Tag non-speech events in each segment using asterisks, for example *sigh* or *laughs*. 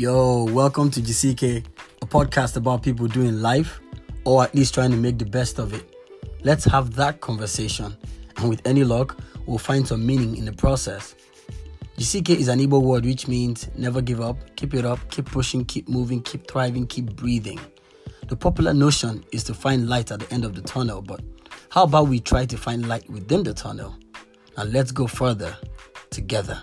Yo, welcome to GCK, a podcast about people doing life or at least trying to make the best of it. Let's have that conversation, and with any luck, we'll find some meaning in the process. GCK is an Igbo word which means never give up, keep it up, keep pushing, keep moving, keep thriving, keep breathing. The popular notion is to find light at the end of the tunnel, but how about we try to find light within the tunnel? Now let's go further together.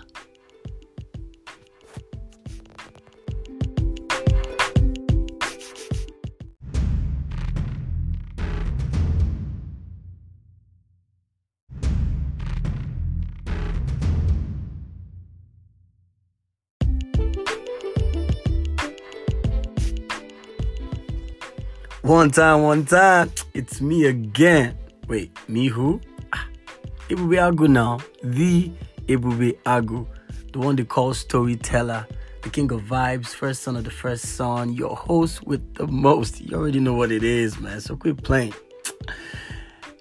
One time, one time, it's me again. Wait, me who? Ah, Ebube Agu now. The Ebube Agu. The one they call storyteller. The king of vibes, first son of the first son. Your host with the most. You already know what it is, man. So quit playing.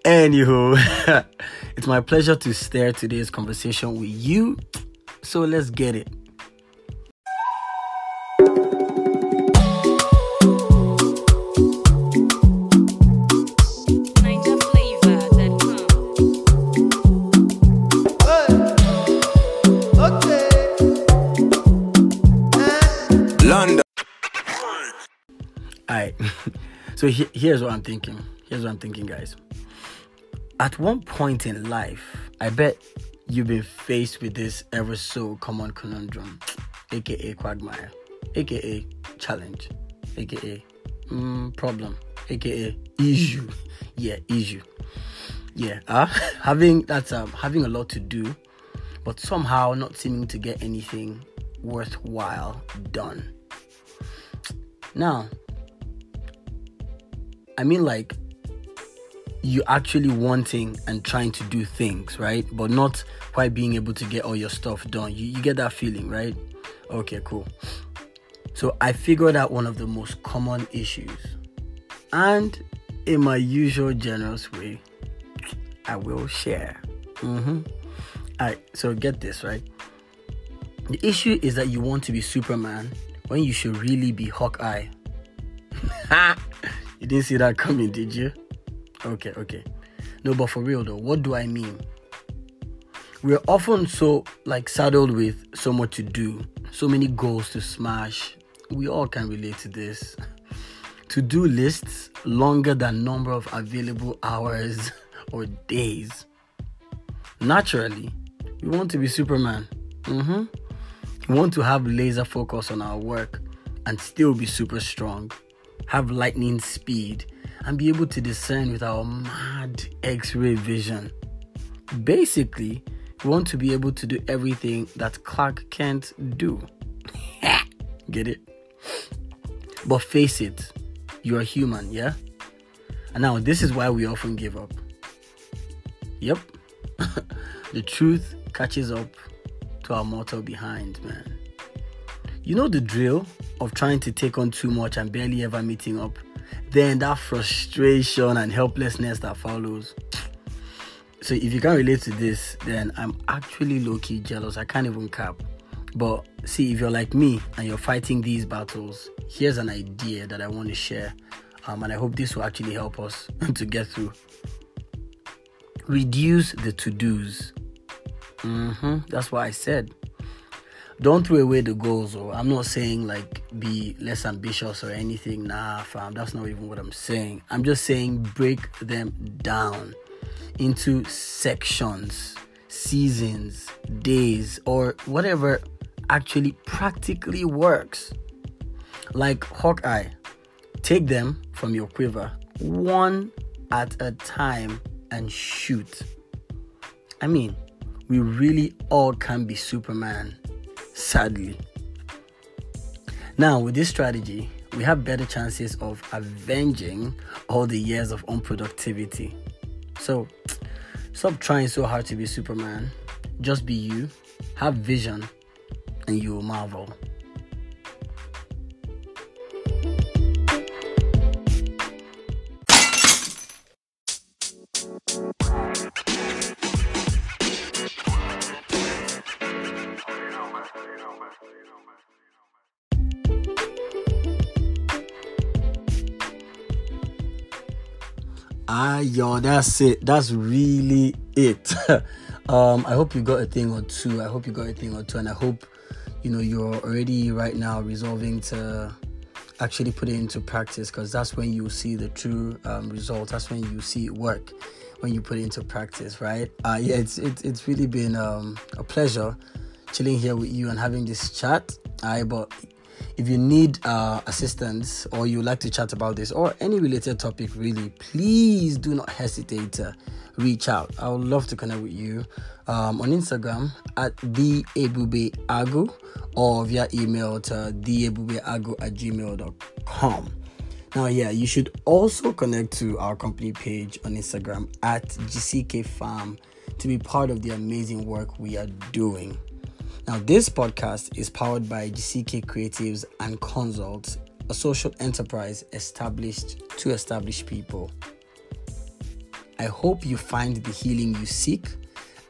Anywho, *laughs* it's my pleasure to stare today's conversation with you. So let's get it. All right. so he- here's what I'm thinking. Here's what I'm thinking, guys. At one point in life, I bet you've been faced with this ever so common conundrum, aka quagmire, aka challenge, aka mm, problem, aka issue. *laughs* Yeah, issue. Yeah, uh, *laughs* having that's um having a lot to do, but somehow not seeming to get anything worthwhile done. Now, I mean, like, you actually wanting and trying to do things, right? But not quite being able to get all your stuff done. You, you get that feeling, right? Okay, cool. So I figured out one of the most common issues. And in my usual generous way, I will share. Mm-hmm. All right, so get this, right? The issue is that you want to be Superman when you should really be Hawkeye. *laughs* you didn't see that coming, did you? Okay, okay. No, but for real though, what do I mean? We're often so like saddled with so much to do, so many goals to smash. We all can relate to this. To do lists longer than number of available hours *laughs* or days. Naturally, we want to be Superman. Mm-hmm. We want to have laser focus on our work and still be super strong, have lightning speed, and be able to discern with our mad X ray vision. Basically, we want to be able to do everything that Clark can't do. *laughs* Get it? But face it, you are human, yeah? And now, this is why we often give up. Yep. *laughs* the truth catches up to our mortal behind, man. You know the drill of trying to take on too much and barely ever meeting up? Then that frustration and helplessness that follows. So if you can't relate to this, then I'm actually low key jealous. I can't even cap. But see, if you're like me and you're fighting these battles, here's an idea that I want to share. Um, and I hope this will actually help us *laughs* to get through. Reduce the to dos. hmm That's what I said. Don't throw away the goals, or I'm not saying like be less ambitious or anything. Nah, fam, that's not even what I'm saying. I'm just saying break them down into sections, seasons, days, or whatever actually practically works. Like Hawkeye, take them from your quiver one at a time and shoot. I mean, we really all can be Superman, sadly. Now, with this strategy, we have better chances of avenging all the years of unproductivity. So, stop trying so hard to be Superman. Just be you, have vision, and you will marvel. Ah, yo, that's it. That's really it. *laughs* um, I hope you got a thing or two. I hope you got a thing or two, and I hope you know you're already right now resolving to actually put it into practice because that's when you see the true um. That's when you see it work when you put it into practice, right? Uh, yeah, it's it, it's really been um, a pleasure chilling here with you and having this chat. I but if you need uh, assistance or you like to chat about this or any related topic, really, please do not hesitate to reach out. I would love to connect with you um, on Instagram at the Agu or via email to theebubeagu at gmail.com. Now, yeah, you should also connect to our company page on Instagram at GCK Farm to be part of the amazing work we are doing. Now, this podcast is powered by GCK Creatives and Consults, a social enterprise established to establish people. I hope you find the healing you seek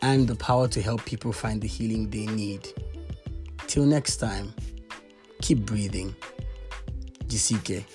and the power to help people find the healing they need. Till next time, keep breathing. GCK.